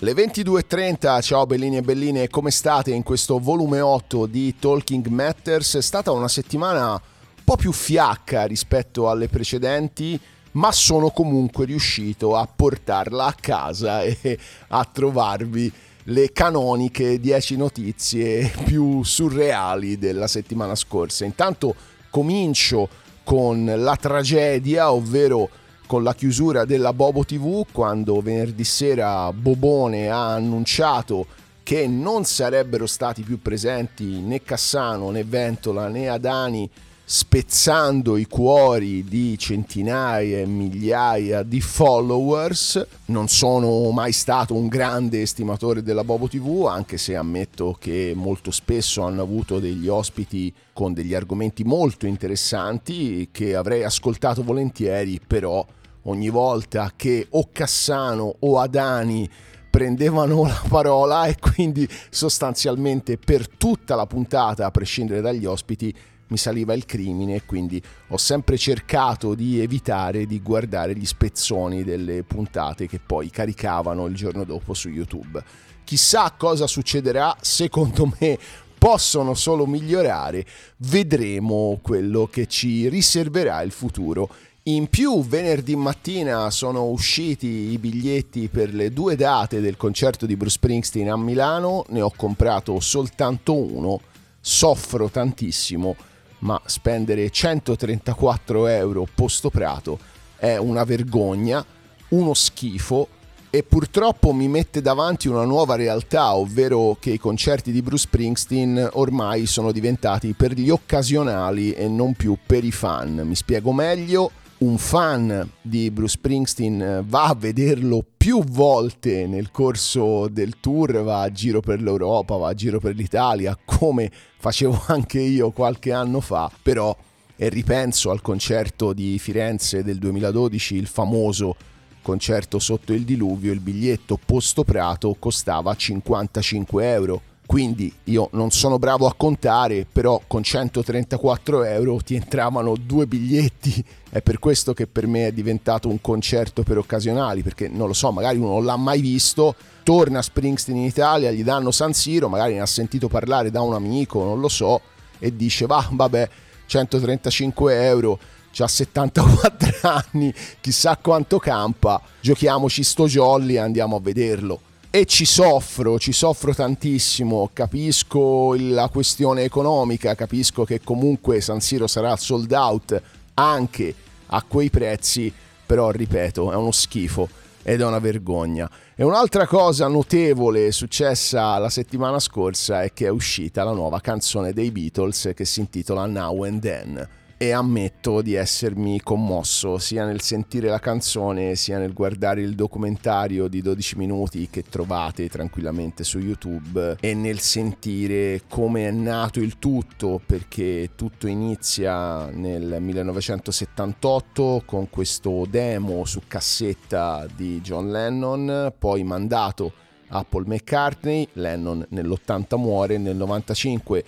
22.30, ciao bellini e belline, come state in questo volume 8 di Talking Matters? È stata una settimana un po' più fiacca rispetto alle precedenti, ma sono comunque riuscito a portarla a casa e a trovarvi le canoniche 10 notizie più surreali della settimana scorsa. Intanto comincio con la tragedia, ovvero con la chiusura della Bobo TV quando venerdì sera Bobone ha annunciato che non sarebbero stati più presenti né Cassano né Ventola né Adani spezzando i cuori di centinaia e migliaia di followers. Non sono mai stato un grande estimatore della Bobo TV, anche se ammetto che molto spesso hanno avuto degli ospiti con degli argomenti molto interessanti che avrei ascoltato volentieri, però ogni volta che o Cassano o Adani prendevano la parola e quindi sostanzialmente per tutta la puntata, a prescindere dagli ospiti, mi saliva il crimine e quindi ho sempre cercato di evitare di guardare gli spezzoni delle puntate che poi caricavano il giorno dopo su YouTube. Chissà cosa succederà, secondo me possono solo migliorare, vedremo quello che ci riserverà il futuro in più venerdì mattina sono usciti i biglietti per le due date del concerto di Bruce Springsteen a Milano, ne ho comprato soltanto uno, soffro tantissimo, ma spendere 134 euro posto prato è una vergogna, uno schifo e purtroppo mi mette davanti una nuova realtà, ovvero che i concerti di Bruce Springsteen ormai sono diventati per gli occasionali e non più per i fan. Mi spiego meglio un fan di Bruce Springsteen eh, va a vederlo più volte nel corso del tour, va a giro per l'Europa, va a giro per l'Italia, come facevo anche io qualche anno fa, però e ripenso al concerto di Firenze del 2012, il famoso concerto sotto il diluvio, il biglietto posto Prato costava 55 euro quindi io non sono bravo a contare, però con 134 euro ti entravano due biglietti. È per questo che per me è diventato un concerto per occasionali, perché non lo so, magari uno non l'ha mai visto, torna a Springsteen in Italia, gli danno San Siro, magari ne ha sentito parlare da un amico, non lo so, e dice va, vabbè, 135 euro, ha 74 anni, chissà quanto campa, giochiamoci sto jolly e andiamo a vederlo e ci soffro, ci soffro tantissimo, capisco la questione economica, capisco che comunque San Siro sarà sold out anche a quei prezzi, però ripeto, è uno schifo ed è una vergogna. E un'altra cosa notevole successa la settimana scorsa è che è uscita la nuova canzone dei Beatles che si intitola Now and Then e ammetto di essermi commosso sia nel sentire la canzone sia nel guardare il documentario di 12 minuti che trovate tranquillamente su YouTube e nel sentire come è nato il tutto perché tutto inizia nel 1978 con questo demo su cassetta di John Lennon poi mandato a Paul McCartney Lennon nell'80 muore nel 95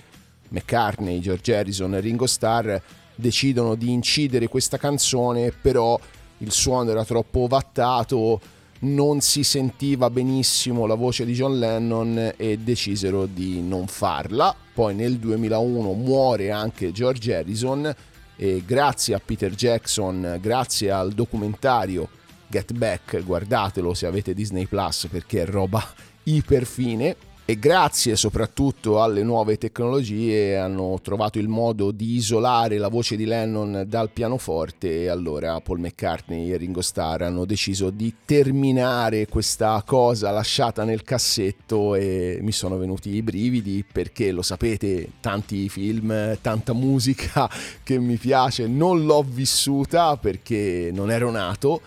McCartney, George Harrison e Ringo Starr decidono di incidere questa canzone, però il suono era troppo ovattato, non si sentiva benissimo la voce di John Lennon e decisero di non farla. Poi nel 2001 muore anche George Harrison e grazie a Peter Jackson, grazie al documentario Get Back, guardatelo se avete Disney Plus perché è roba iperfine e grazie soprattutto alle nuove tecnologie hanno trovato il modo di isolare la voce di Lennon dal pianoforte e allora Paul McCartney e Ringo Starr hanno deciso di terminare questa cosa lasciata nel cassetto e mi sono venuti i brividi perché lo sapete tanti film, tanta musica che mi piace non l'ho vissuta perché non ero nato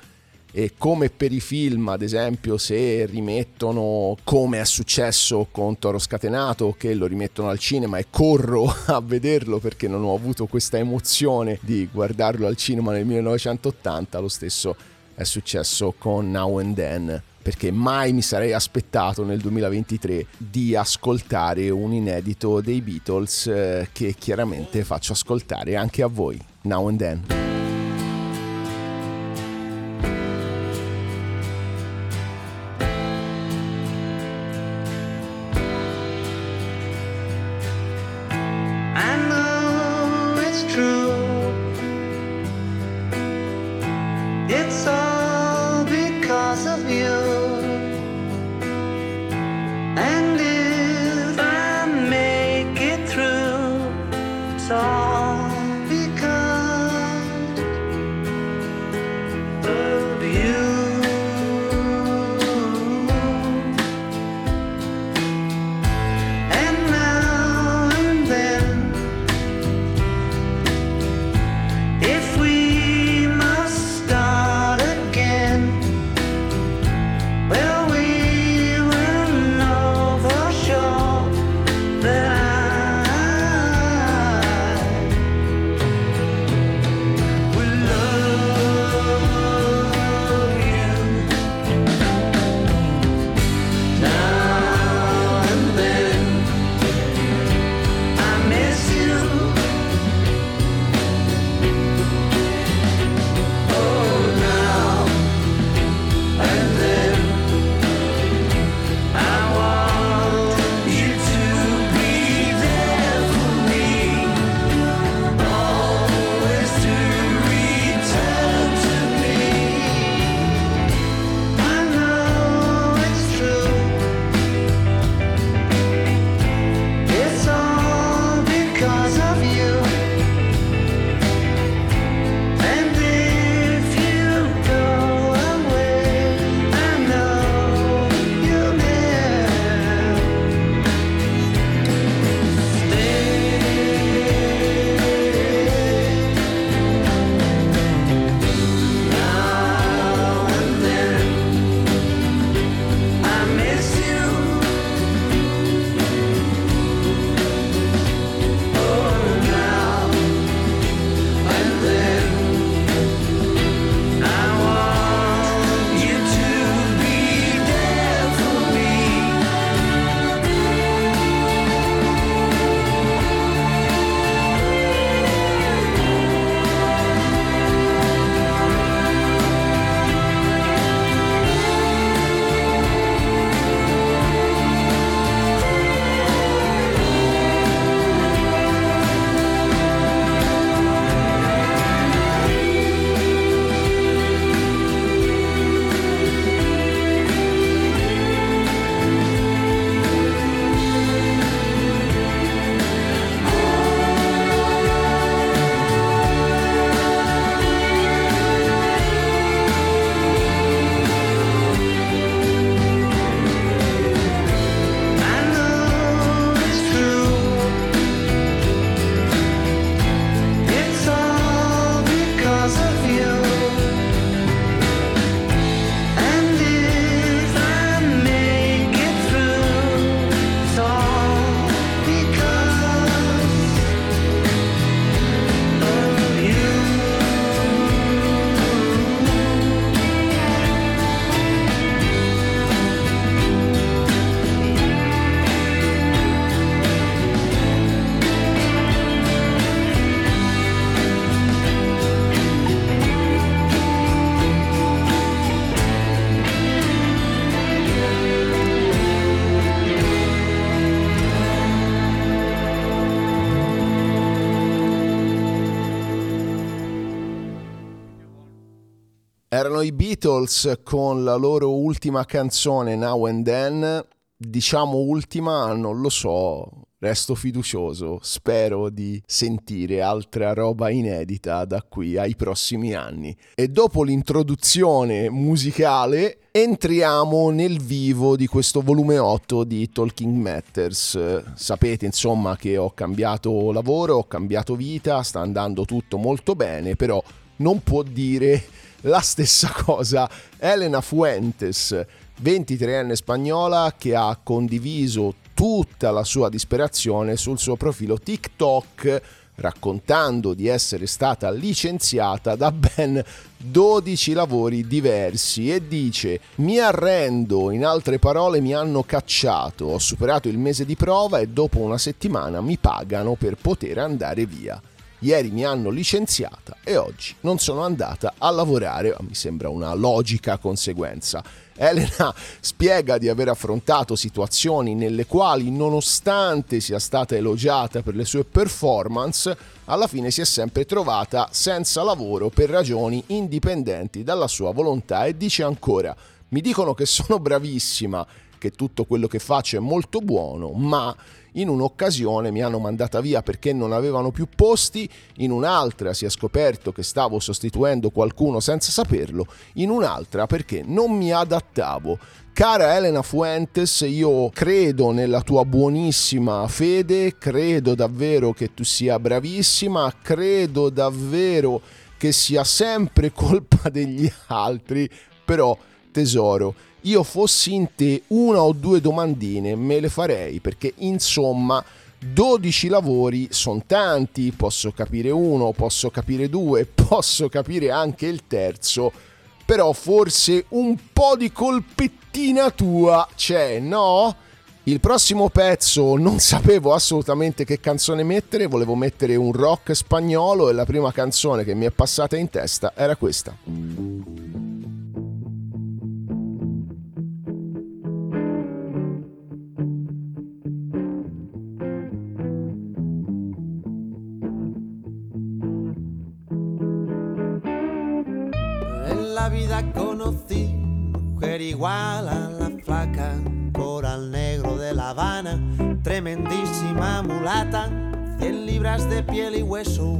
e come per i film, ad esempio, se rimettono come è successo con Toro Scatenato, che lo rimettono al cinema e corro a vederlo perché non ho avuto questa emozione di guardarlo al cinema nel 1980, lo stesso è successo con Now and Then perché mai mi sarei aspettato nel 2023 di ascoltare un inedito dei Beatles eh, che chiaramente faccio ascoltare anche a voi, Now and Then. Erano i Beatles con la loro ultima canzone Now and Then, diciamo ultima, non lo so, resto fiducioso, spero di sentire altra roba inedita da qui ai prossimi anni. E dopo l'introduzione musicale entriamo nel vivo di questo volume 8 di Talking Matters. Sapete insomma che ho cambiato lavoro, ho cambiato vita, sta andando tutto molto bene, però non può dire la stessa cosa Elena Fuentes, 23enne spagnola che ha condiviso tutta la sua disperazione sul suo profilo TikTok raccontando di essere stata licenziata da ben 12 lavori diversi e dice mi arrendo, in altre parole mi hanno cacciato, ho superato il mese di prova e dopo una settimana mi pagano per poter andare via. Ieri mi hanno licenziata e oggi non sono andata a lavorare, mi sembra una logica conseguenza. Elena spiega di aver affrontato situazioni nelle quali, nonostante sia stata elogiata per le sue performance, alla fine si è sempre trovata senza lavoro per ragioni indipendenti dalla sua volontà e dice ancora mi dicono che sono bravissima, che tutto quello che faccio è molto buono, ma in un'occasione mi hanno mandata via perché non avevano più posti, in un'altra si è scoperto che stavo sostituendo qualcuno senza saperlo, in un'altra perché non mi adattavo. Cara Elena Fuentes, io credo nella tua buonissima fede, credo davvero che tu sia bravissima, credo davvero che sia sempre colpa degli altri, però tesoro, io fossi in te una o due domandine me le farei perché insomma 12 lavori sono tanti, posso capire uno, posso capire due, posso capire anche il terzo, però forse un po' di colpettina tua c'è, no? Il prossimo pezzo non sapevo assolutamente che canzone mettere, volevo mettere un rock spagnolo e la prima canzone che mi è passata in testa era questa. Igual a la flaca, coral negro de La Habana, tremendísima mulata, 100 libras de piel y hueso,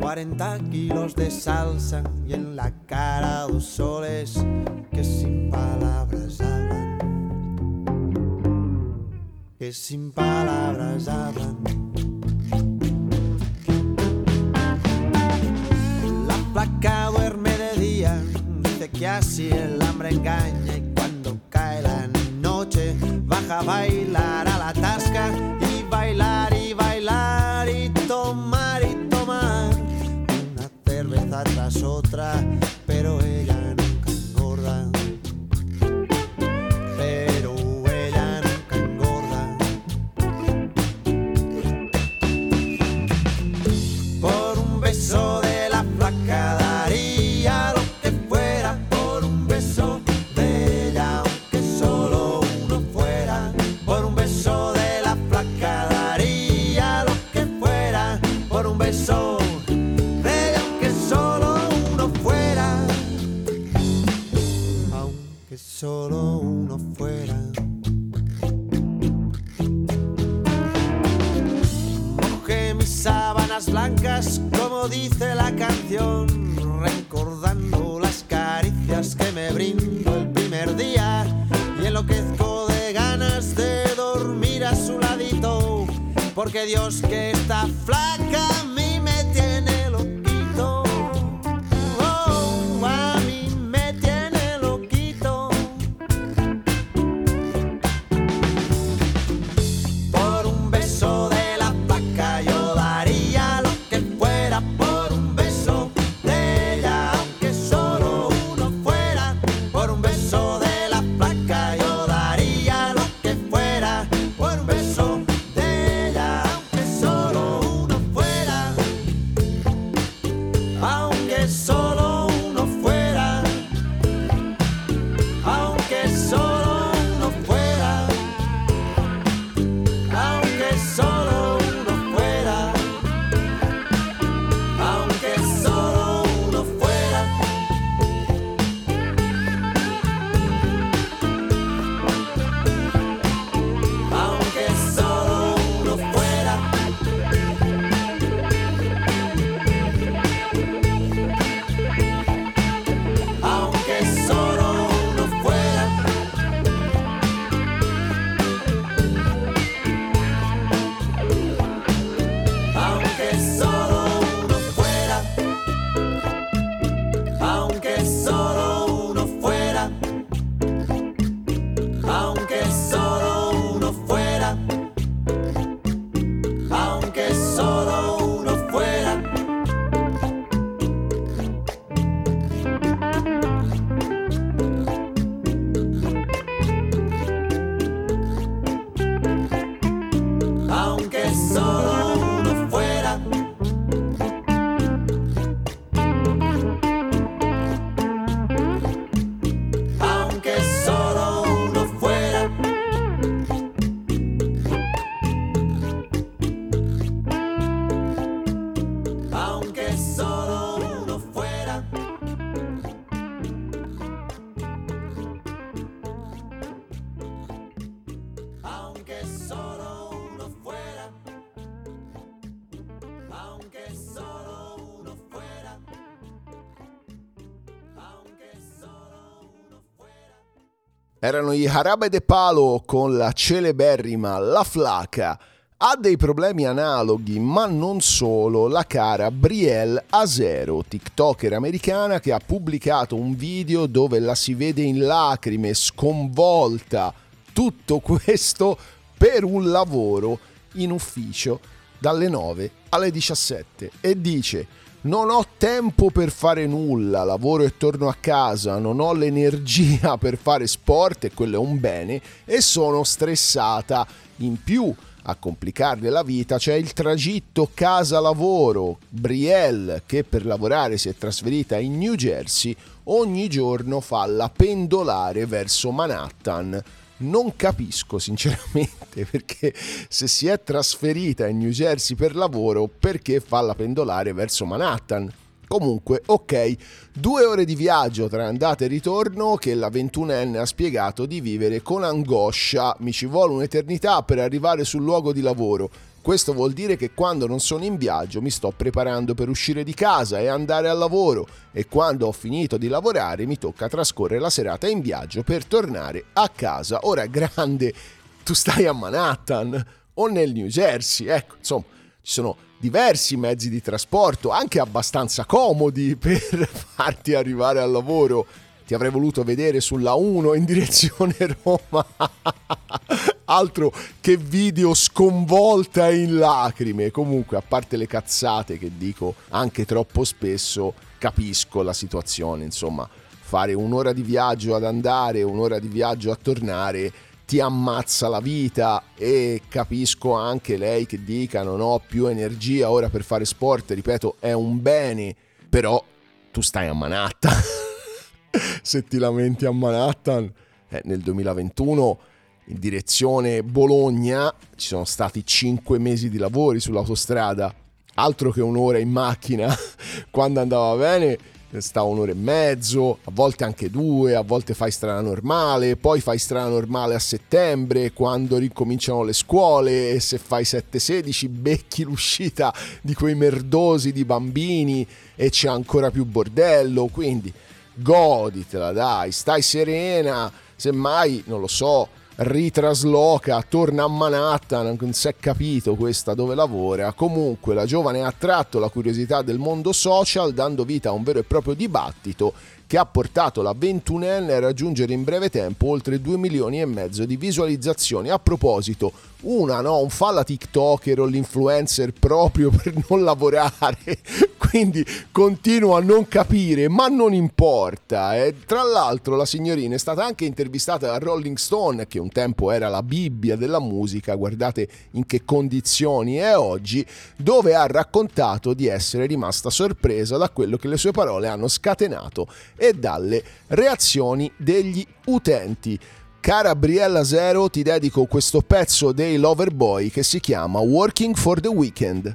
40 kilos de salsa y en la cara dos soles que sin palabras hablan, que sin palabras hablan. La placa duerme que así el hambre engaña baja a bailar a la Erano i Harabe de Palo con la celeberrima La Flaca. Ha dei problemi analoghi, ma non solo, la cara Brielle Azero, TikToker americana che ha pubblicato un video dove la si vede in lacrime, sconvolta. Tutto questo per un lavoro in ufficio dalle 9 alle 17 e dice non ho tempo per fare nulla, lavoro e torno a casa, non ho l'energia per fare sport e quello è un bene e sono stressata. In più, a complicarle la vita c'è il tragitto casa-lavoro. Brielle, che per lavorare si è trasferita in New Jersey, ogni giorno fa la pendolare verso Manhattan non capisco sinceramente perché se si è trasferita in New Jersey per lavoro perché fa la pendolare verso Manhattan. Comunque, ok, due ore di viaggio tra andata e ritorno che la 21enne ha spiegato di vivere con angoscia. Mi ci vuole un'eternità per arrivare sul luogo di lavoro. Questo vuol dire che quando non sono in viaggio mi sto preparando per uscire di casa e andare al lavoro e quando ho finito di lavorare mi tocca trascorrere la serata in viaggio per tornare a casa. Ora grande, tu stai a Manhattan o nel New Jersey, ecco, insomma, ci sono diversi mezzi di trasporto, anche abbastanza comodi per farti arrivare al lavoro ti avrei voluto vedere sulla 1 in direzione Roma. Altro che video sconvolta in lacrime. Comunque, a parte le cazzate che dico anche troppo spesso, capisco la situazione. Insomma, fare un'ora di viaggio ad andare, un'ora di viaggio a tornare ti ammazza la vita e capisco anche lei che dica non ho più energia ora per fare sport, ripeto, è un bene, però tu stai a Manhattan. se ti lamenti a Manhattan, eh, nel 2021 in direzione Bologna ci sono stati 5 mesi di lavori sull'autostrada, altro che un'ora in macchina, quando andava bene stava un'ora e mezzo, a volte anche due, a volte fai strada normale, poi fai strada normale a settembre quando ricominciano le scuole e se fai 7-16 becchi l'uscita di quei merdosi di bambini e c'è ancora più bordello, quindi goditela, dai, stai serena, semmai, non lo so, ritrasloca, torna a Manhattan, non si è capito questa dove lavora. Comunque la giovane ha attratto la curiosità del mondo social dando vita a un vero e proprio dibattito che ha portato la 21enne a raggiungere in breve tempo oltre 2 milioni e mezzo di visualizzazioni. A proposito, una no, un fa la TikToker o l'influencer proprio per non lavorare, quindi continuo a non capire, ma non importa. E tra l'altro la signorina è stata anche intervistata da Rolling Stone, che un tempo era la Bibbia della musica, guardate in che condizioni è oggi, dove ha raccontato di essere rimasta sorpresa da quello che le sue parole hanno scatenato e dalle reazioni degli utenti. Cara Briella Zero, ti dedico questo pezzo dei Loverboy che si chiama Working for the Weekend.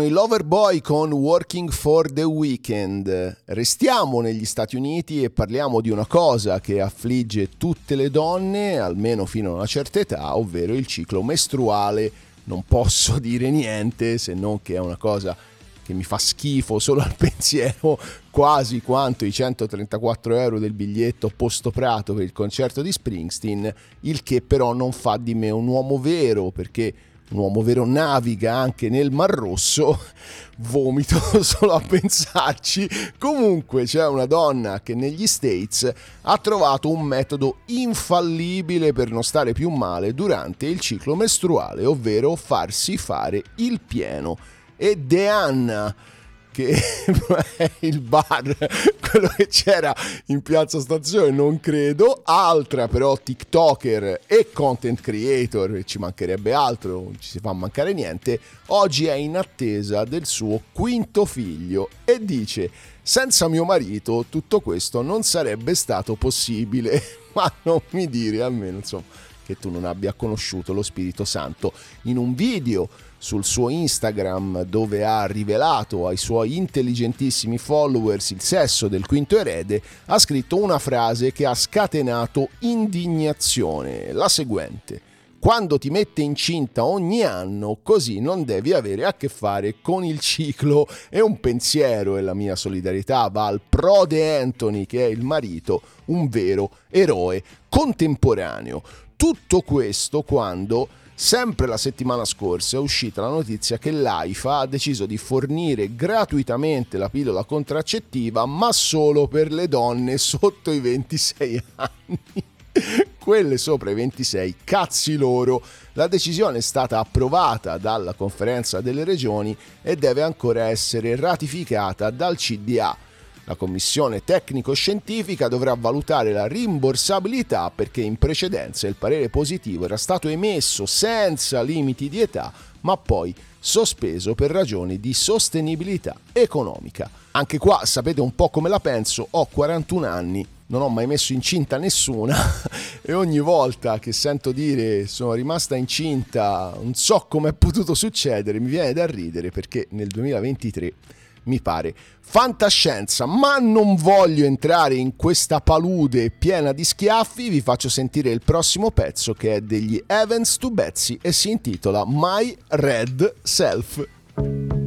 Erano i Loverboy con Working for the Weekend. Restiamo negli Stati Uniti e parliamo di una cosa che affligge tutte le donne, almeno fino a una certa età, ovvero il ciclo mestruale. Non posso dire niente se non che è una cosa che mi fa schifo solo al pensiero, quasi quanto i 134 euro del biglietto posto prato per il concerto di Springsteen, il che però non fa di me un uomo vero perché un uomo vero naviga anche nel Mar Rosso, vomito solo a pensarci. Comunque c'è una donna che negli States ha trovato un metodo infallibile per non stare più male durante il ciclo mestruale, ovvero farsi fare il pieno. E Deanna che è il bar, quello che c'era in Piazza Stazione, non credo. Altra però TikToker e content creator, ci mancherebbe altro, non ci si fa mancare niente. Oggi è in attesa del suo quinto figlio e dice: Senza mio marito tutto questo non sarebbe stato possibile. Ma non mi dire almeno insomma che tu non abbia conosciuto lo Spirito Santo in un video sul suo Instagram dove ha rivelato ai suoi intelligentissimi followers il sesso del quinto erede, ha scritto una frase che ha scatenato indignazione, la seguente. Quando ti mette incinta ogni anno, così non devi avere a che fare con il ciclo. E un pensiero e la mia solidarietà va al prode Anthony, che è il marito, un vero eroe contemporaneo. Tutto questo quando Sempre la settimana scorsa è uscita la notizia che l'AIFA ha deciso di fornire gratuitamente la pillola contraccettiva, ma solo per le donne sotto i 26 anni. Quelle sopra i 26, cazzi loro. La decisione è stata approvata dalla conferenza delle regioni e deve ancora essere ratificata dal CDA la commissione tecnico-scientifica dovrà valutare la rimborsabilità perché in precedenza il parere positivo era stato emesso senza limiti di età, ma poi sospeso per ragioni di sostenibilità economica. Anche qua sapete un po' come la penso, ho 41 anni, non ho mai messo incinta nessuna e ogni volta che sento dire sono rimasta incinta, non so come è potuto succedere, mi viene da ridere perché nel 2023 mi pare fantascienza, ma non voglio entrare in questa palude piena di schiaffi, vi faccio sentire il prossimo pezzo che è degli Evans to Betsy e si intitola My Red Self.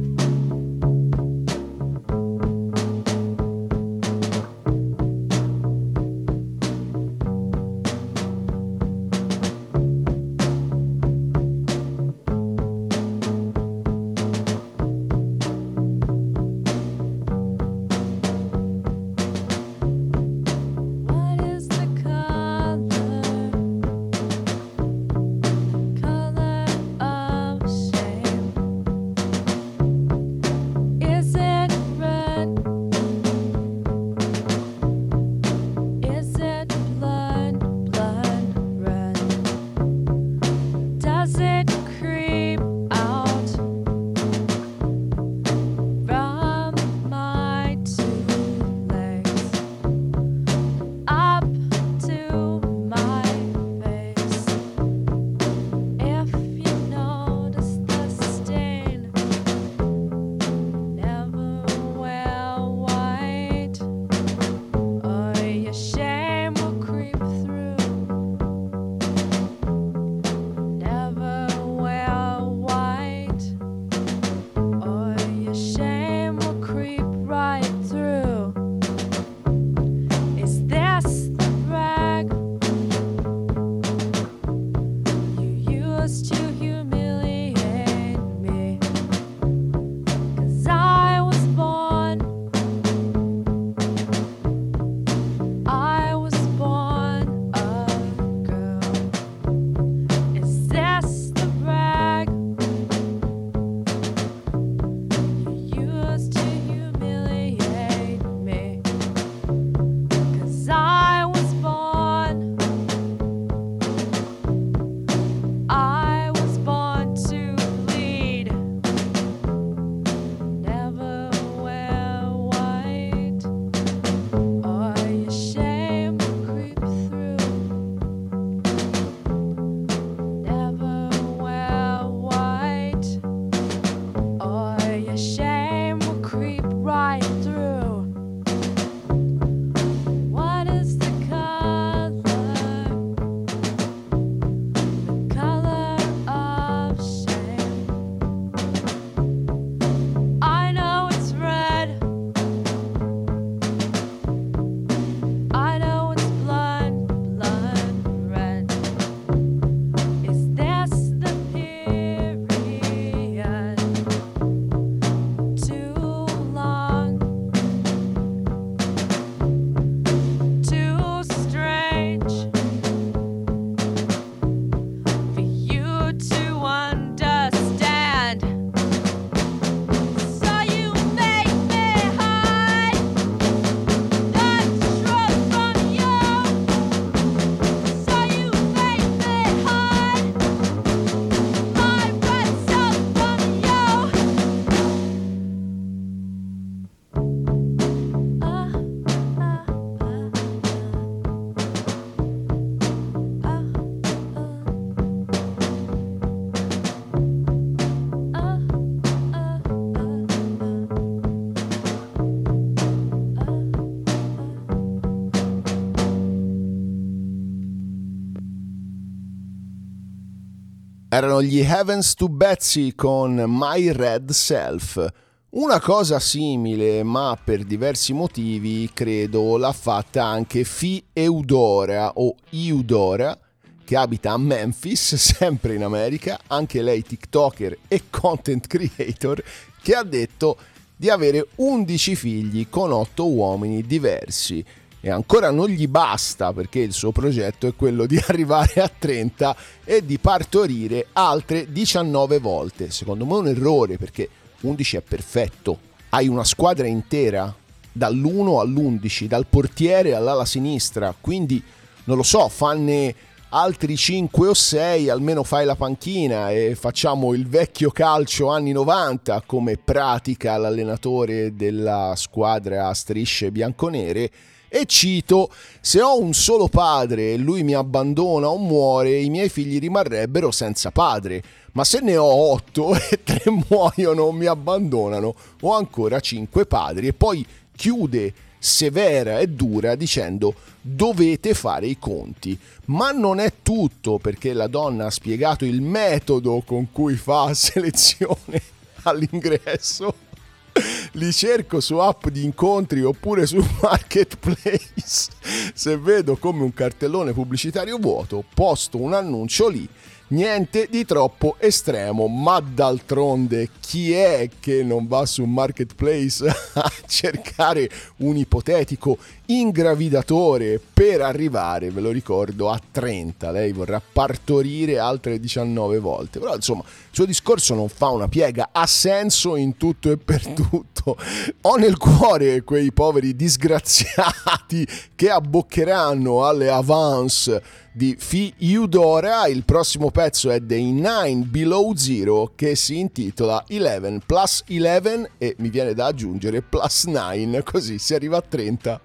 Erano gli Heavens to Betsy con My Red Self. Una cosa simile, ma per diversi motivi, credo l'ha fatta anche Fi Eudora o Eudora, che abita a Memphis, sempre in America, anche lei TikToker e content creator, che ha detto di avere 11 figli con 8 uomini diversi e ancora non gli basta perché il suo progetto è quello di arrivare a 30 e di partorire altre 19 volte. Secondo me è un errore perché 11 è perfetto. Hai una squadra intera dall'1 all'11, dal portiere all'ala sinistra, quindi non lo so, fanne altri 5 o 6, almeno fai la panchina e facciamo il vecchio calcio anni 90 come pratica l'allenatore della squadra a strisce bianconere e cito, se ho un solo padre e lui mi abbandona o muore, i miei figli rimarrebbero senza padre. Ma se ne ho otto e tre muoiono o mi abbandonano, ho ancora cinque padri. E poi chiude severa e dura dicendo dovete fare i conti. Ma non è tutto perché la donna ha spiegato il metodo con cui fa selezione all'ingresso li cerco su app di incontri oppure su marketplace. Se vedo come un cartellone pubblicitario vuoto, posto un annuncio lì Niente di troppo estremo, ma d'altronde chi è che non va su Marketplace a cercare un ipotetico ingravidatore per arrivare, ve lo ricordo, a 30? Lei vorrà partorire altre 19 volte. Però insomma, il suo discorso non fa una piega, ha senso in tutto e per tutto. Ho nel cuore quei poveri disgraziati che abboccheranno alle avance di Fi Eudora. Il prossimo pezzo è dei 9 Below Zero che si intitola 11 plus 11 e mi viene da aggiungere plus 9, così si arriva a 30.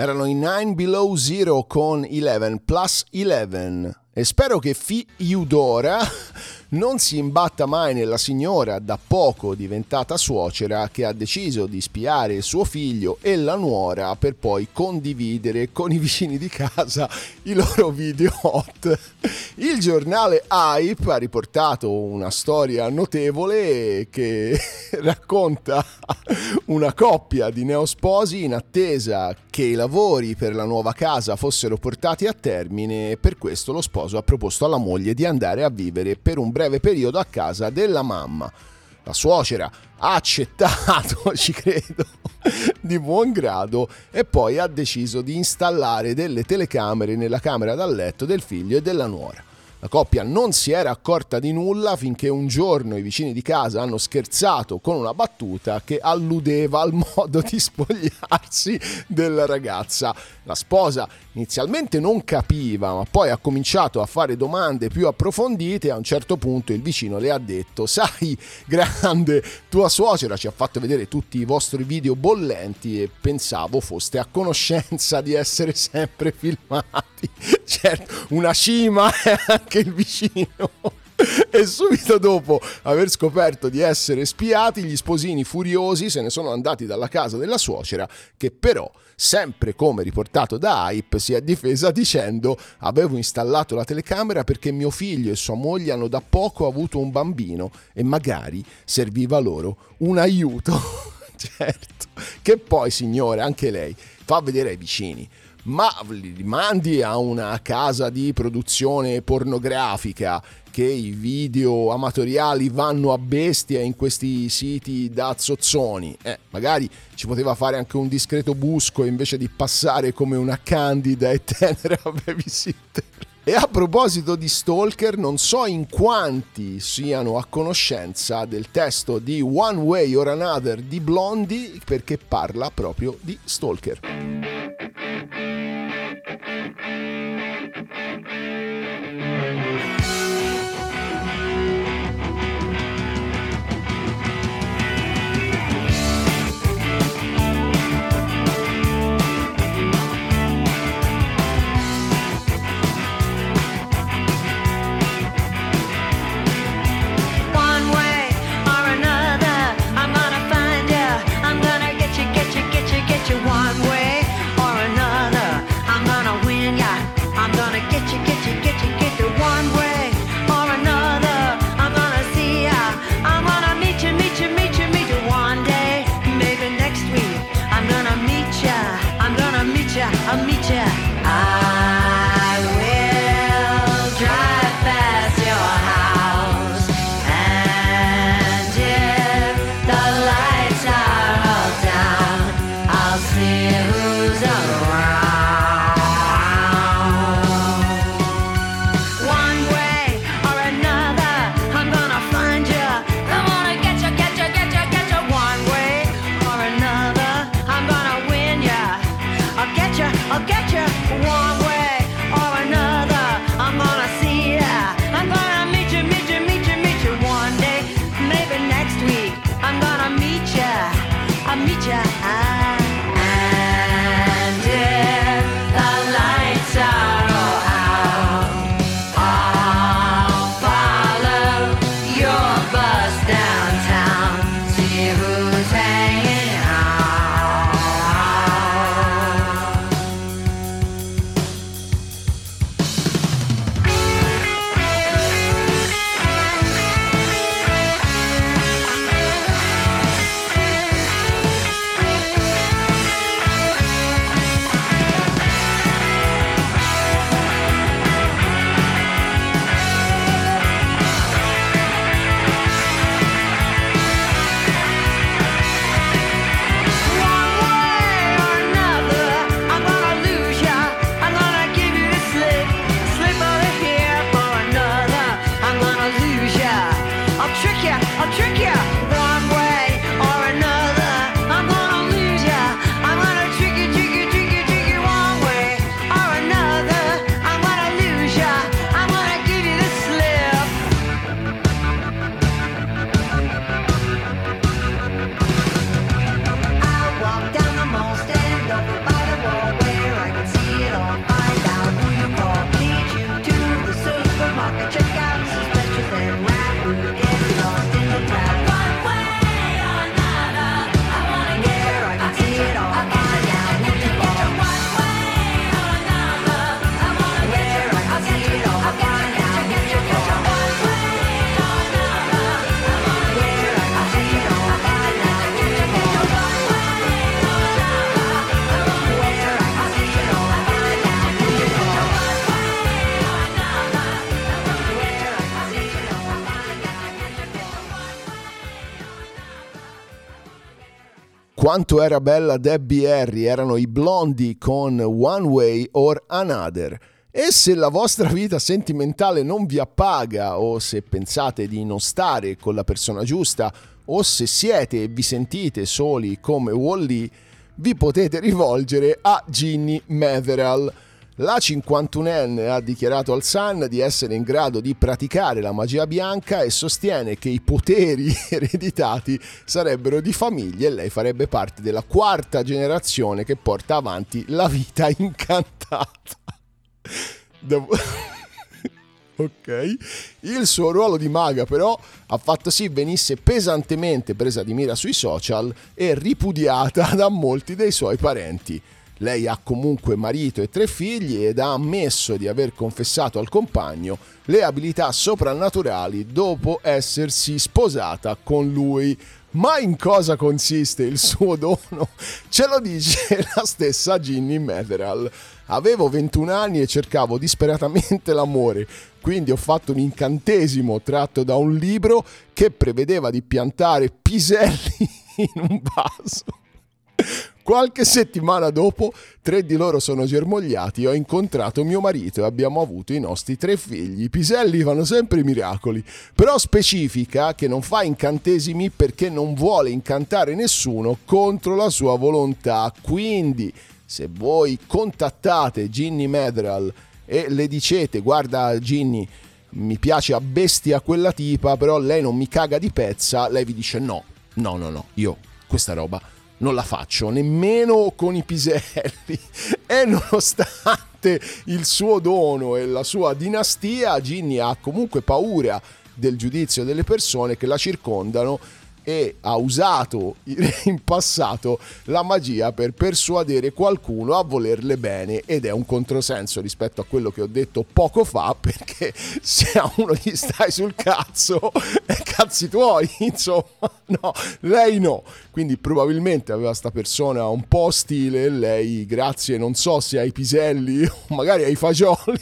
Erano i 9 Below Zero con 11 plus 11 e spero che Fi Eudora non si imbatta mai nella signora da poco diventata suocera che ha deciso di spiare il suo figlio e la nuora per poi condividere con i vicini di casa i loro video hot. Il giornale Hype ha riportato una storia notevole che racconta una coppia di neosposi in attesa che i lavori per la nuova casa fossero portati a termine e per questo lo sposo ha proposto alla moglie di andare a vivere per un breve periodo a casa della mamma. La suocera ha accettato, ci credo, di buon grado e poi ha deciso di installare delle telecamere nella camera da letto del figlio e della nuora. La coppia non si era accorta di nulla finché un giorno i vicini di casa hanno scherzato con una battuta che alludeva al modo di spogliarsi della ragazza. La sposa inizialmente non capiva, ma poi ha cominciato a fare domande più approfondite e a un certo punto il vicino le ha detto "Sai, grande, tua suocera ci ha fatto vedere tutti i vostri video bollenti e pensavo foste a conoscenza di essere sempre filmati". Certo, una cima è anche il vicino. E subito dopo aver scoperto di essere spiati, gli sposini furiosi se ne sono andati dalla casa della suocera, che però, sempre come riportato da Hype, si è difesa dicendo avevo installato la telecamera perché mio figlio e sua moglie hanno da poco avuto un bambino e magari serviva loro un aiuto. certo, che poi signore, anche lei, fa vedere ai vicini ma li mandi a una casa di produzione pornografica che i video amatoriali vanno a bestia in questi siti da zozzoni. Eh, magari ci poteva fare anche un discreto busco invece di passare come una candida e tenera babysitter. E a proposito di Stalker, non so in quanti siano a conoscenza del testo di One Way or Another di Blondie perché parla proprio di Stalker. Quanto era bella Debbie Harry erano i blondi con One Way or Another. E se la vostra vita sentimentale non vi appaga o se pensate di non stare con la persona giusta o se siete e vi sentite soli come Wally, vi potete rivolgere a Ginny Metheral la 51enne ha dichiarato al Sun di essere in grado di praticare la magia bianca e sostiene che i poteri ereditati sarebbero di famiglia e lei farebbe parte della quarta generazione che porta avanti la vita incantata. ok? Il suo ruolo di maga però ha fatto sì venisse pesantemente presa di mira sui social e ripudiata da molti dei suoi parenti. Lei ha comunque marito e tre figli ed ha ammesso di aver confessato al compagno le abilità soprannaturali dopo essersi sposata con lui. Ma in cosa consiste il suo dono? Ce lo dice la stessa Ginny Metheral. Avevo 21 anni e cercavo disperatamente l'amore, quindi ho fatto un incantesimo tratto da un libro che prevedeva di piantare piselli in un vaso. Qualche settimana dopo, tre di loro sono germogliati, ho incontrato mio marito e abbiamo avuto i nostri tre figli. I piselli fanno sempre miracoli, però specifica che non fa incantesimi perché non vuole incantare nessuno contro la sua volontà. Quindi, se voi contattate Ginny Medral e le dicete guarda Ginny, mi piace a bestia quella tipa, però lei non mi caga di pezza, lei vi dice no, no, no, no, io questa roba non la faccio nemmeno con i piselli. E nonostante il suo dono e la sua dinastia Ginny ha comunque paura del giudizio delle persone che la circondano e ha usato in passato la magia per persuadere qualcuno a volerle bene ed è un controsenso rispetto a quello che ho detto poco fa perché se a uno gli stai sul cazzo è cazzi tuoi insomma no lei no. Quindi probabilmente aveva sta persona un po' stile e lei grazie non so se ai piselli o magari ai fagioli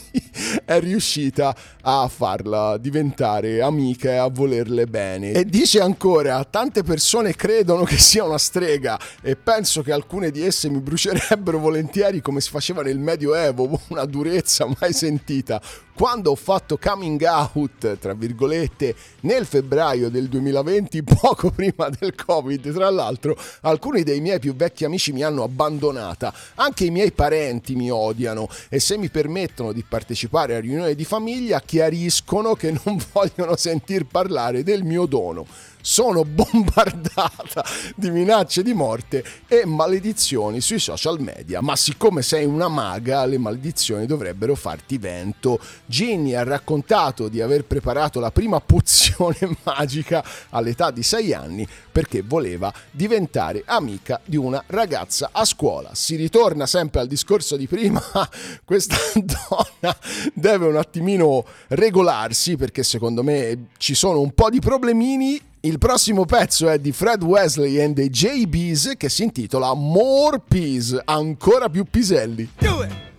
è riuscita a farla diventare amica e a volerle bene. E dice ancora tante persone credono che sia una strega e penso che alcune di esse mi brucierebbero volentieri come si faceva nel Medioevo, una durezza mai sentita. Quando ho fatto coming out, tra virgolette, nel febbraio del 2020, poco prima del Covid, tra l'altro, alcuni dei miei più vecchi amici mi hanno abbandonata, anche i miei parenti mi odiano e se mi permettono di partecipare a riunioni di famiglia chiariscono che non vogliono sentir parlare del mio dono sono bombardata di minacce di morte e maledizioni sui social media. Ma siccome sei una maga, le maledizioni dovrebbero farti vento. Ginny ha raccontato di aver preparato la prima pozione magica all'età di 6 anni perché voleva diventare amica di una ragazza a scuola. Si ritorna sempre al discorso di prima, questa donna deve un attimino regolarsi perché secondo me ci sono un po' di problemini il prossimo pezzo è di Fred Wesley and the JBs che si intitola More Peas, ancora più piselli. Do it!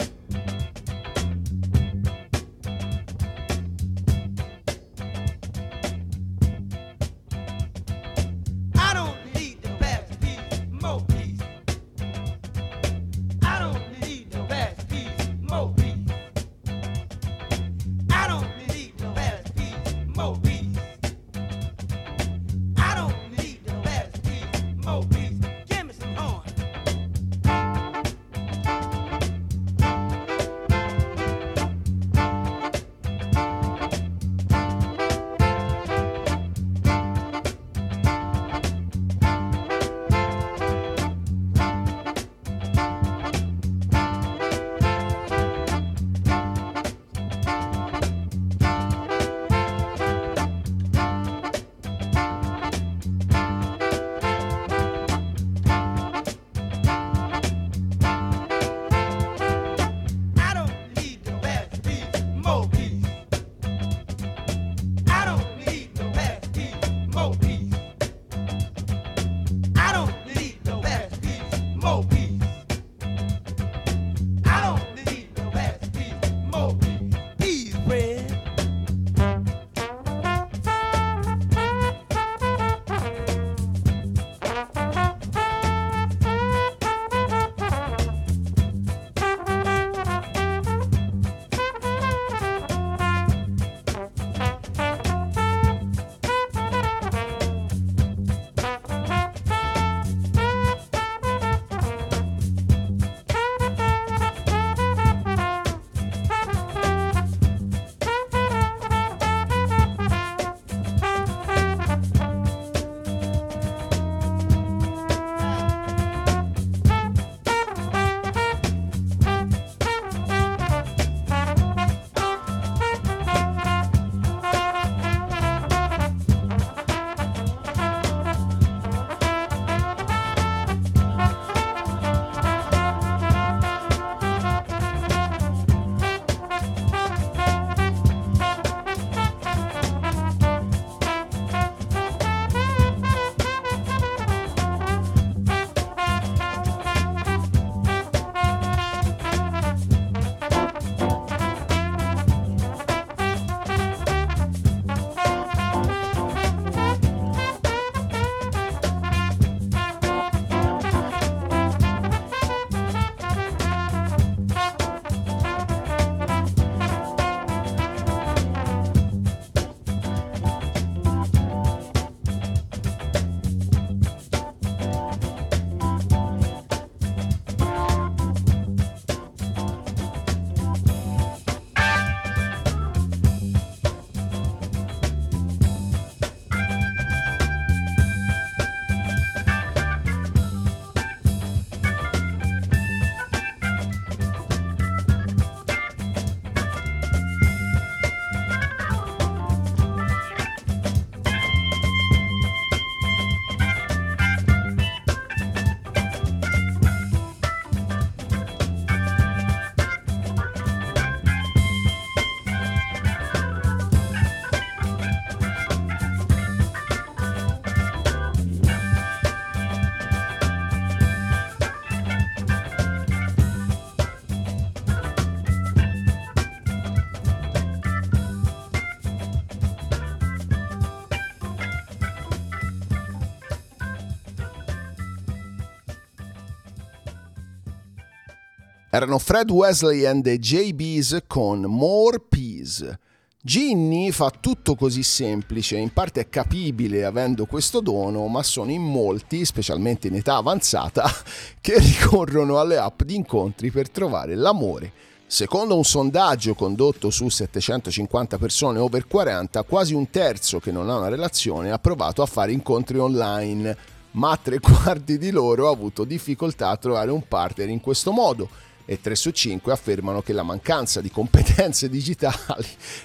Erano Fred Wesley and the JBs con More Peace. Ginny fa tutto così semplice, in parte è capibile avendo questo dono, ma sono in molti, specialmente in età avanzata, che ricorrono alle app di incontri per trovare l'amore. Secondo un sondaggio condotto su 750 persone over 40, quasi un terzo che non ha una relazione ha provato a fare incontri online, ma tre quarti di loro ha avuto difficoltà a trovare un partner in questo modo e 3 su 5 affermano che la mancanza di competenze digitali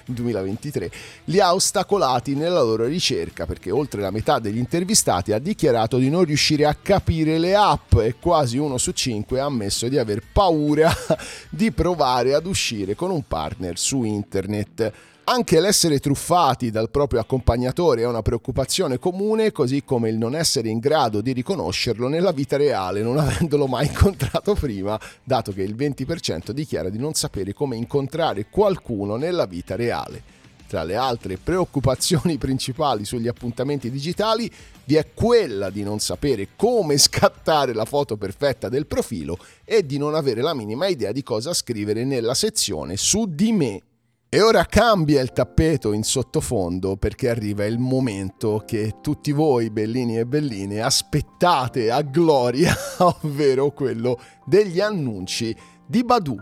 nel 2023 li ha ostacolati nella loro ricerca perché oltre la metà degli intervistati ha dichiarato di non riuscire a capire le app e quasi uno su 5 ha ammesso di aver paura di provare ad uscire con un partner su internet. Anche l'essere truffati dal proprio accompagnatore è una preoccupazione comune, così come il non essere in grado di riconoscerlo nella vita reale, non avendolo mai incontrato prima, dato che il 20% dichiara di non sapere come incontrare qualcuno nella vita reale. Tra le altre preoccupazioni principali sugli appuntamenti digitali vi è quella di non sapere come scattare la foto perfetta del profilo e di non avere la minima idea di cosa scrivere nella sezione su di me e ora cambia il tappeto in sottofondo perché arriva il momento che tutti voi, bellini e belline, aspettate a gloria, ovvero quello degli annunci di Badu.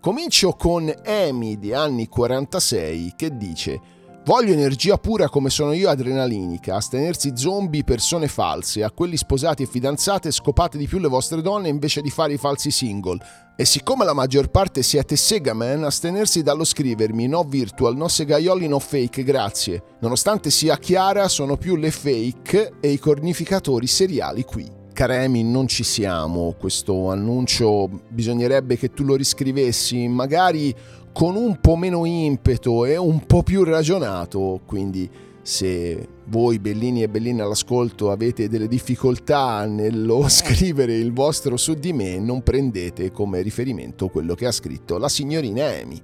Comincio con Amy di anni 46 che dice Voglio energia pura come sono io adrenalinica, astenersi zombie, persone false, a quelli sposati e fidanzate scopate di più le vostre donne invece di fare i falsi single. E siccome la maggior parte siete Segaman, astenersi dallo scrivermi no virtual, no segaioli, no fake, grazie. Nonostante sia chiara, sono più le fake e i cornificatori seriali qui. Caremi, non ci siamo, questo annuncio bisognerebbe che tu lo riscrivessi, magari con un po' meno impeto e un po' più ragionato, quindi se voi bellini e belline all'ascolto avete delle difficoltà nello scrivere il vostro su di me, non prendete come riferimento quello che ha scritto la signorina Amy.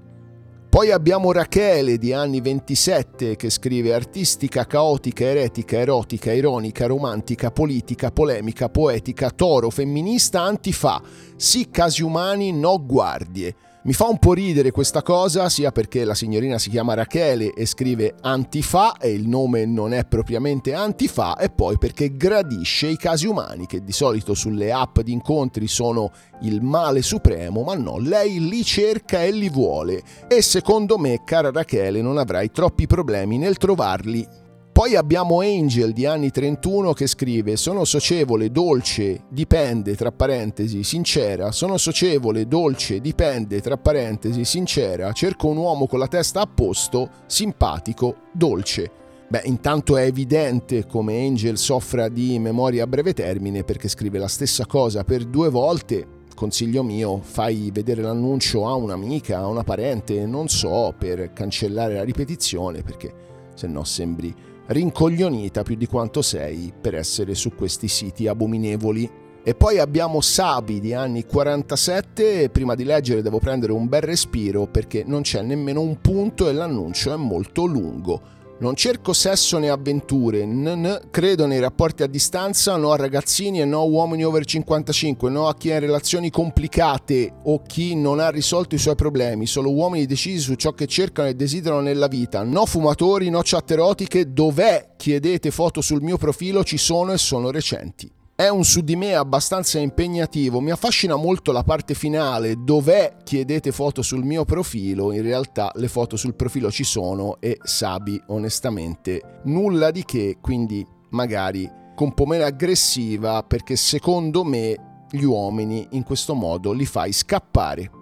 Poi abbiamo Rachele di anni 27 che scrive artistica, caotica, eretica, erotica, ironica, romantica, politica, polemica, poetica, toro, femminista, antifa, sì casi umani, no guardie. Mi fa un po' ridere questa cosa, sia perché la signorina si chiama Rachele e scrive Antifa e il nome non è propriamente Antifa, e poi perché gradisce i casi umani, che di solito sulle app di incontri sono il male supremo, ma no, lei li cerca e li vuole. E secondo me, cara Rachele, non avrai troppi problemi nel trovarli poi abbiamo Angel di anni 31 che scrive sono socievole, dolce, dipende, tra parentesi, sincera, sono socievole, dolce, dipende, tra parentesi, sincera, cerco un uomo con la testa a posto, simpatico, dolce. Beh, intanto è evidente come Angel soffra di memoria a breve termine perché scrive la stessa cosa per due volte. Consiglio mio, fai vedere l'annuncio a un'amica, a una parente, non so, per cancellare la ripetizione perché se no sembri rincoglionita più di quanto sei per essere su questi siti abominevoli. E poi abbiamo Sabi di anni 47 e prima di leggere devo prendere un bel respiro perché non c'è nemmeno un punto e l'annuncio è molto lungo. Non cerco sesso né avventure, n- credo nei rapporti a distanza, no a ragazzini e no a uomini over 55, no a chi ha relazioni complicate o chi non ha risolto i suoi problemi, solo uomini decisi su ciò che cercano e desiderano nella vita, no fumatori, no chat erotiche, dov'è? Chiedete foto sul mio profilo, ci sono e sono recenti. È un su di me abbastanza impegnativo, mi affascina molto la parte finale, dov'è chiedete foto sul mio profilo, in realtà le foto sul profilo ci sono e Sabi onestamente nulla di che, quindi magari con un po' meno aggressiva perché secondo me gli uomini in questo modo li fai scappare.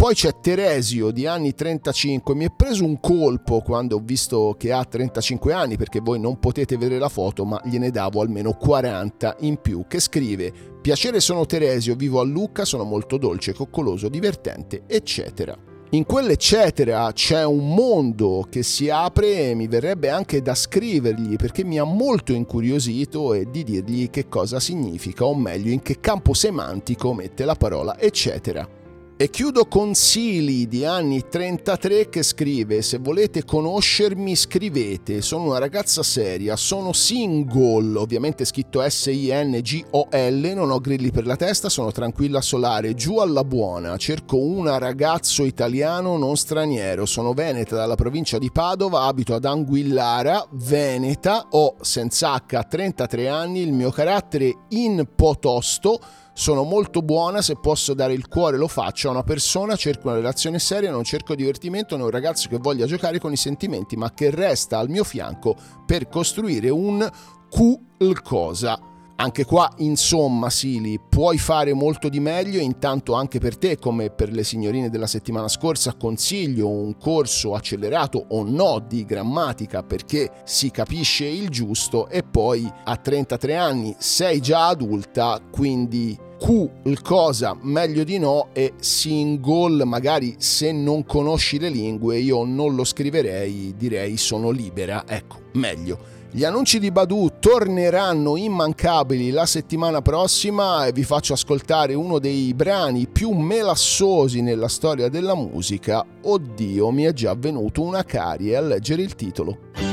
Poi c'è Teresio di anni 35, mi è preso un colpo quando ho visto che ha 35 anni perché voi non potete vedere la foto ma gliene davo almeno 40 in più che scrive Piacere sono Teresio, vivo a Lucca, sono molto dolce, coccoloso, divertente, eccetera. In quell'eccetera c'è un mondo che si apre e mi verrebbe anche da scrivergli perché mi ha molto incuriosito e di dirgli che cosa significa o meglio in che campo semantico mette la parola eccetera. E chiudo con Sili di anni 33 che scrive Se volete conoscermi scrivete, sono una ragazza seria, sono single, ovviamente scritto S-I-N-G-O-L, non ho grilli per la testa, sono tranquilla solare, giù alla buona, cerco un ragazzo italiano non straniero, sono veneta dalla provincia di Padova, abito ad Anguillara, Veneta, ho senza H 33 anni, il mio carattere in potosto sono molto buona, se posso dare il cuore lo faccio a una persona, cerco una relazione seria, non cerco divertimento, non un ragazzo che voglia giocare con i sentimenti, ma che resta al mio fianco per costruire un qualcosa. Anche qua, insomma, Sili, puoi fare molto di meglio intanto anche per te, come per le signorine della settimana scorsa, consiglio un corso accelerato o no di grammatica perché si capisce il giusto e poi a 33 anni sei già adulta, quindi Q il cosa meglio di no e single magari se non conosci le lingue io non lo scriverei direi sono libera ecco meglio gli annunci di Badu torneranno immancabili la settimana prossima e vi faccio ascoltare uno dei brani più melassosi nella storia della musica. Oddio, mi è già venuto una carie a leggere il titolo.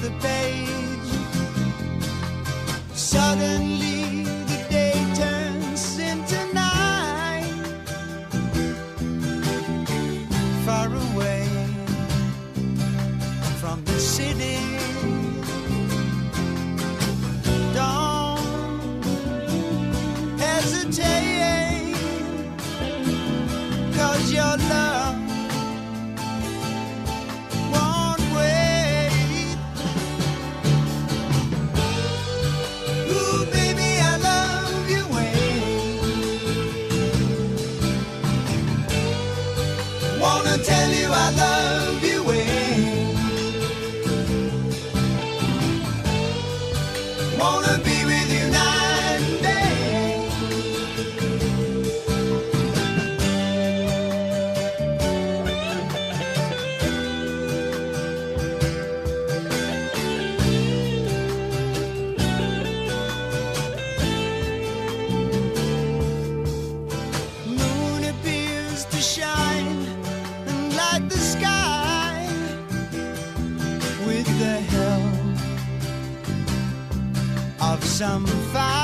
the page. Suddenly. shine and light the sky with the help of some fire.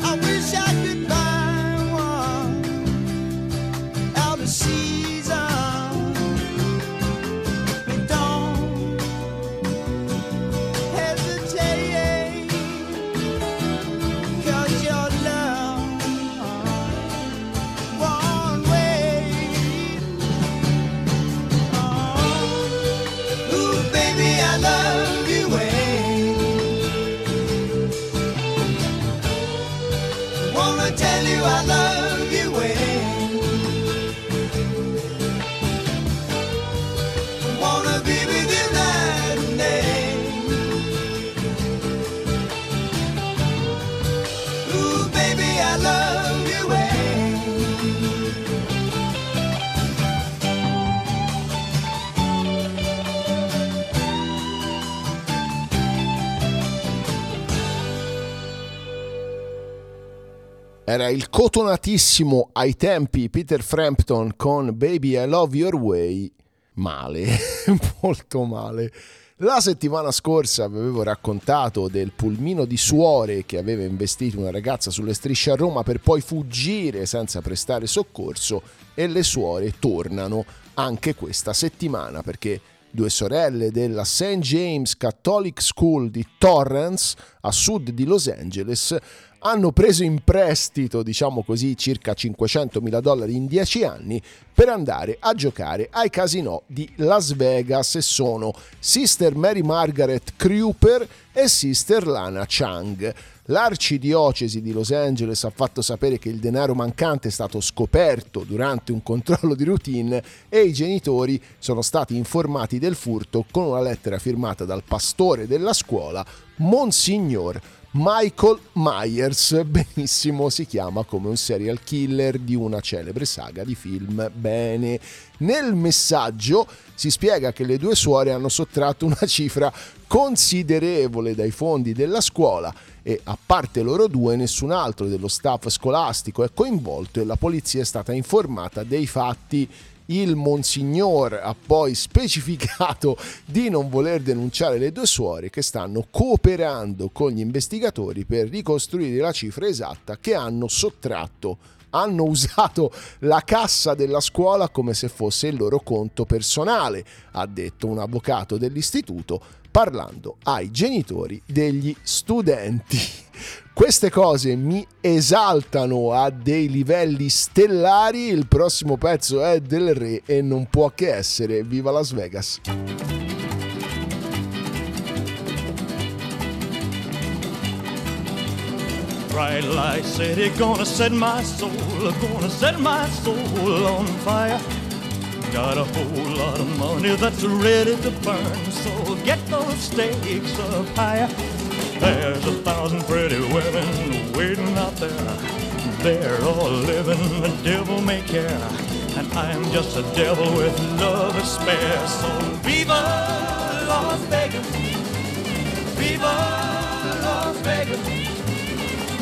I wish I Era il cotonatissimo ai tempi Peter Frampton con Baby I Love Your Way. Male, molto male. La settimana scorsa vi avevo raccontato del pulmino di suore che aveva investito una ragazza sulle strisce a Roma per poi fuggire senza prestare soccorso e le suore tornano anche questa settimana perché due sorelle della St. James Catholic School di Torrance, a sud di Los Angeles, hanno preso in prestito, diciamo così, circa 500 mila dollari in 10 anni per andare a giocare ai casino di Las Vegas e sono Sister Mary Margaret Kruper e Sister Lana Chang. L'arcidiocesi di Los Angeles ha fatto sapere che il denaro mancante è stato scoperto durante un controllo di routine e i genitori sono stati informati del furto con una lettera firmata dal pastore della scuola, Monsignor Michael Myers, benissimo, si chiama come un serial killer di una celebre saga di film. Bene, nel messaggio si spiega che le due suore hanno sottratto una cifra considerevole dai fondi della scuola e a parte loro due nessun altro dello staff scolastico è coinvolto e la polizia è stata informata dei fatti il Monsignor ha poi specificato di non voler denunciare le due suore che stanno cooperando con gli investigatori per ricostruire la cifra esatta che hanno sottratto hanno usato la cassa della scuola come se fosse il loro conto personale, ha detto un avvocato dell'istituto parlando ai genitori degli studenti. Queste cose mi esaltano a dei livelli stellari, il prossimo pezzo è del re e non può che essere Viva Las Vegas. Bright light city, gonna set my soul, gonna set my soul on fire. Got a whole lot of money that's ready to burn, so get those stakes up higher. There's a thousand pretty women waiting out there. They're all living the devil may care. And I'm just a devil with love to spare. So viva Las Vegas! Viva Las Vegas!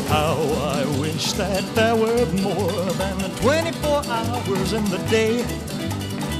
How I wish that there were more than 24 hours in the day.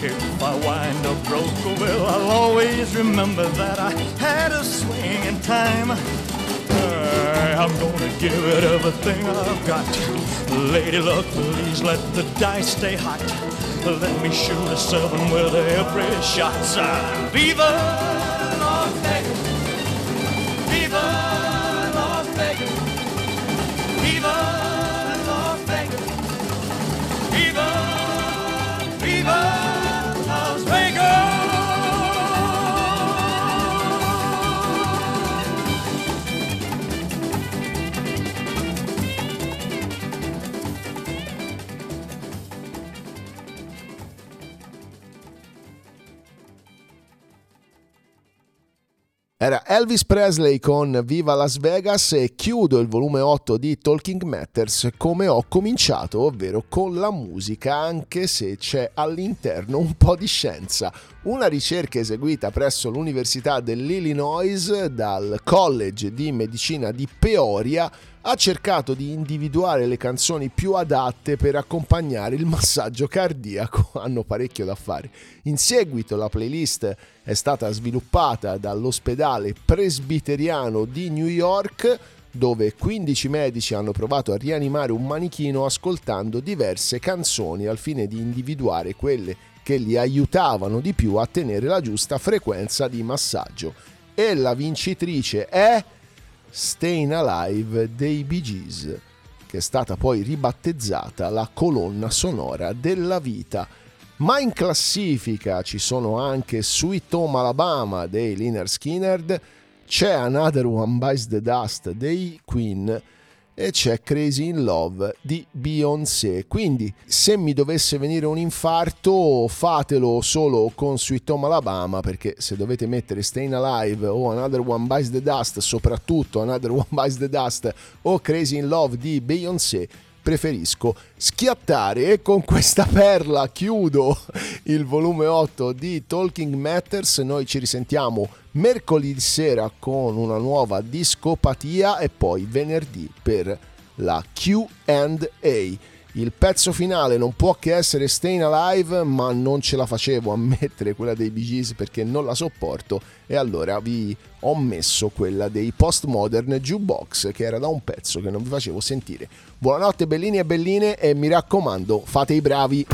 If I wind up broke, well, I'll always remember that I had a swing in time. I'm gonna give it everything I've got. Lady luck, please let the dice stay hot. Let me shoot a seven with every shot. Viva Las Vegas! Las Vegas! Las Vegas! Era Elvis Presley con Viva Las Vegas e chiudo il volume 8 di Talking Matters come ho cominciato, ovvero con la musica, anche se c'è all'interno un po' di scienza. Una ricerca eseguita presso l'Università dell'Illinois dal College di Medicina di Peoria ha cercato di individuare le canzoni più adatte per accompagnare il massaggio cardiaco. Hanno parecchio da fare. In seguito la playlist è stata sviluppata dall'ospedale presbiteriano di New York dove 15 medici hanno provato a rianimare un manichino ascoltando diverse canzoni al fine di individuare quelle che li aiutavano di più a tenere la giusta frequenza di massaggio. e la vincitrice è Stayin' Alive dei Bee Gees, che è stata poi ribattezzata la colonna sonora della vita. Ma in classifica ci sono anche Sweet Home Alabama dei Liner Skinner, c'è Another One Bites the Dust dei Queen e c'è Crazy in Love di Beyoncé. Quindi se mi dovesse venire un infarto fatelo solo con Sweet Home Alabama perché se dovete mettere Stayin' Alive o Another One Bites the Dust, soprattutto Another One Bites the Dust o Crazy in Love di Beyoncé, preferisco schiattare e con questa perla chiudo il volume 8 di Talking Matters. Noi ci risentiamo mercoledì sera con una nuova discopatia e poi venerdì per la QA. Il pezzo finale non può che essere Stayin' Alive, ma non ce la facevo a mettere quella dei Bee Gees perché non la sopporto e allora vi ho messo quella dei Postmodern Jukebox che era da un pezzo che non vi facevo sentire. Buonanotte bellini e belline e mi raccomando, fate i bravi.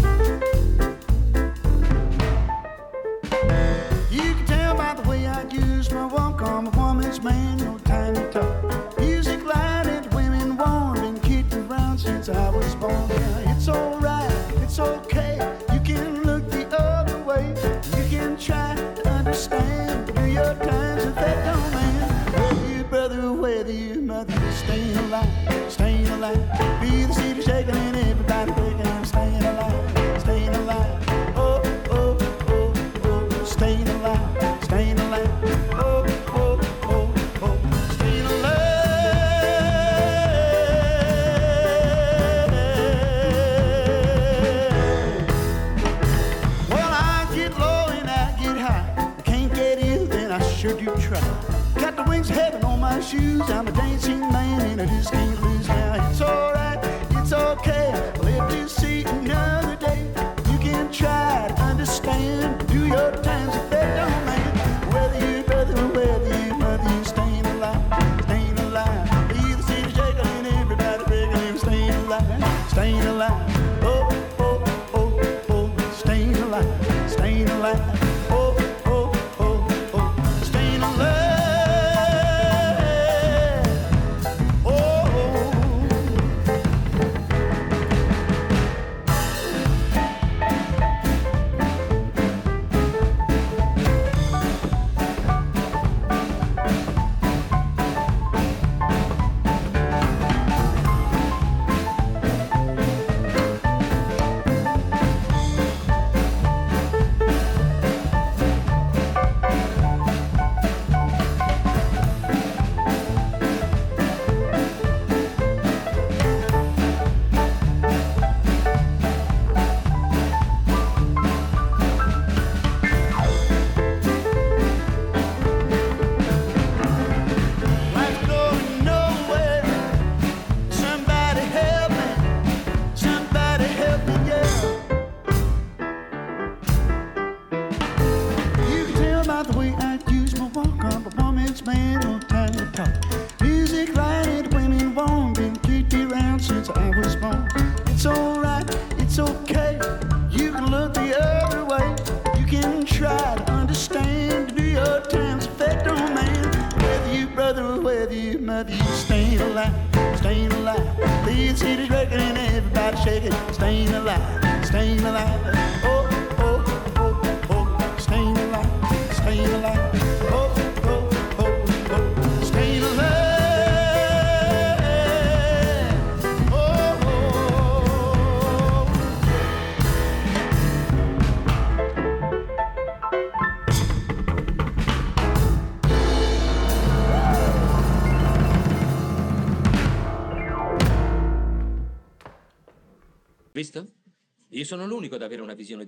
Be the city shaking and everybody breaking. I'm staying alive, staying alive. Oh, oh, oh, oh, staying alive, staying alive. Oh, oh, oh, oh, staying alive. Well, I get low and I get high. I can't get ill, then I sure do try. Got the wings of heaven on my shoes. I'm a dancing man and I just can't lose. It's alright, it's okay. Live to see another day. You can try to understand. Do your times if they don't man. Whether you brother or whether you mother, you staying alive, staying alive. Leave the city shaking and everybody begging you, staying alive, staying alive. Oh, oh, oh, oh, staying alive, staying alive.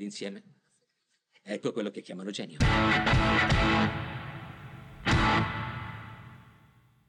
D'insieme. Ecco quello che chiamano genio.